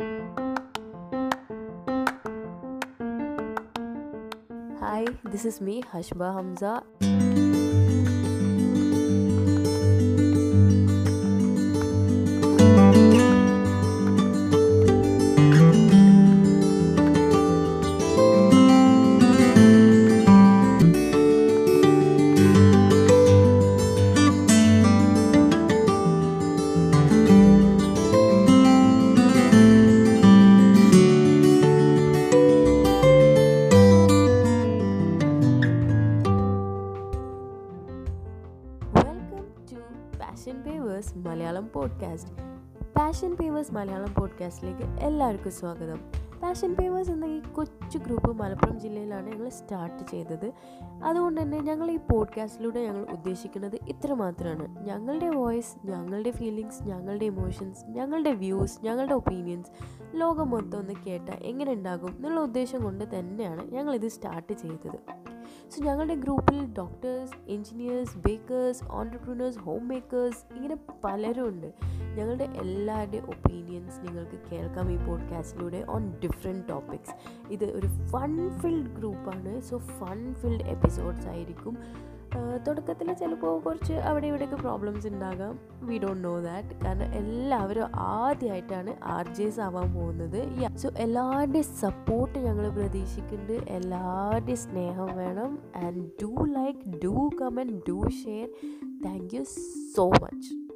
Hi, this is me, Hashba Hamza. To passion pavers Malayalam podcast passion pavers Malayalam podcast എല്ലാവർക്കും സ്വാഗതം. Passion pavers എന്ന ഈ കൊച്ചു group Malappuram ജില്ലയിലാണ് ഞങ്ങൾ സ്റ്റാർട്ട് ചെയ്തത്. അതുകൊണ്ട് തന്നെ ഞങ്ങൾ ഈ പോഡ്കാസ്റ്റിലൂടെ ഞങ്ങൾ ഉദ്ദേശിക്കുന്നത് ഇത്ര മാത്രമാണ് ഞങ്ങളുടെ വോയിസ് ഞങ്ങളുടെ ഫീലിങ്സ് ഞങ്ങളുടെ ഇമോഷൻസ് ഞങ്ങളുടെ വ്യൂസ് ഞങ്ങളുടെ ഒപ്പീനിയൻസ് ലോകം മൊത്തം ഒന്ന് കേട്ടാൽ എങ്ങനെ ഉണ്ടാകും എന്നുള്ള ഉദ്ദേശം കൊണ്ട് തന്നെയാണ് ഞങ്ങളിത് സ്റ്റാർട്ട് ചെയ്തത്. സോ ഞങ്ങളുടെ ഗ്രൂപ്പിൽ doctors engineers bakers entrepreneurs home makers ഇങ്ങനെ പലരും ഉണ്ട്. ഞങ്ങളുടെ എല്ലാവരുടെയും ഒപ്പീനിയൻസ് നിങ്ങൾക്ക് കേൾക്കാം ഈ പോഡ്കാസ്റ്റിലൂടെ ഓൺ ഡിഫറെന്റ് ടോപ്പിക്സ് ഇത് ഒരു ഫൺ ഫിൽഡ് ഗ്രൂപ്പാണ് സോ ഫൺ ഫിൽഡ് എപ്പിസോഡ്സ് ആയിരിക്കും. തുടക്കത്തിൽ ചിലപ്പോൾ കുറച്ച് അവിടെ ഇവിടെയൊക്കെ പ്രോബ്ലംസ് ഉണ്ടാകാം വി ഡോണ്ട് നോ ദാറ്റ് കാരണം എല്ലാവരും ആദ്യമായിട്ടാണ് ആർ ജെസ് ആവാൻ പോകുന്നത്. സോ എല്ലാവരുടെയും സപ്പോർട്ട് ഞങ്ങൾ പ്രതീക്ഷിക്കുന്നുണ്ട് എല്ലാവരുടെയും സ്നേഹം വേണം. And do like do comment do share thank you so much